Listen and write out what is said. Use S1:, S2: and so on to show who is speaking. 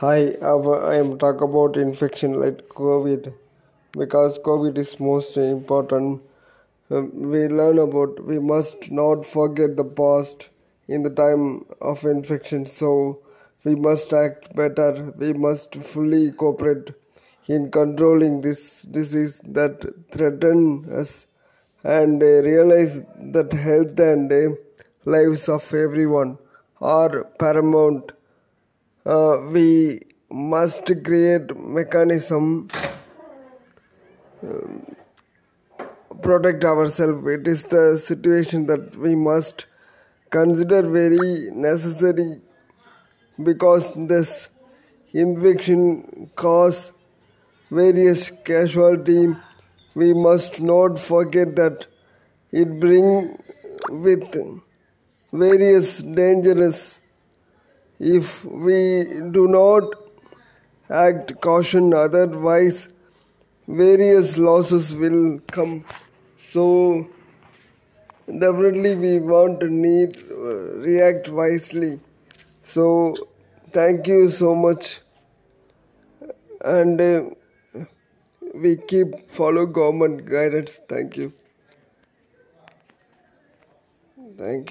S1: Hi, I am talk about infection like COVID because COVID is most important. Um, we learn about we must not forget the past in the time of infection. So we must act better. We must fully cooperate in controlling this disease that threaten us and uh, realize that health and uh, lives of everyone are paramount uh, we must create mechanism protect ourselves. It is the situation that we must consider very necessary because this infection cause various casualty. We must not forget that it bring with various dangers if we do not act caution otherwise various losses will come. So definitely we want to need uh, react wisely. So thank you so much. And uh, we keep follow government guidance. Thank you. Thank you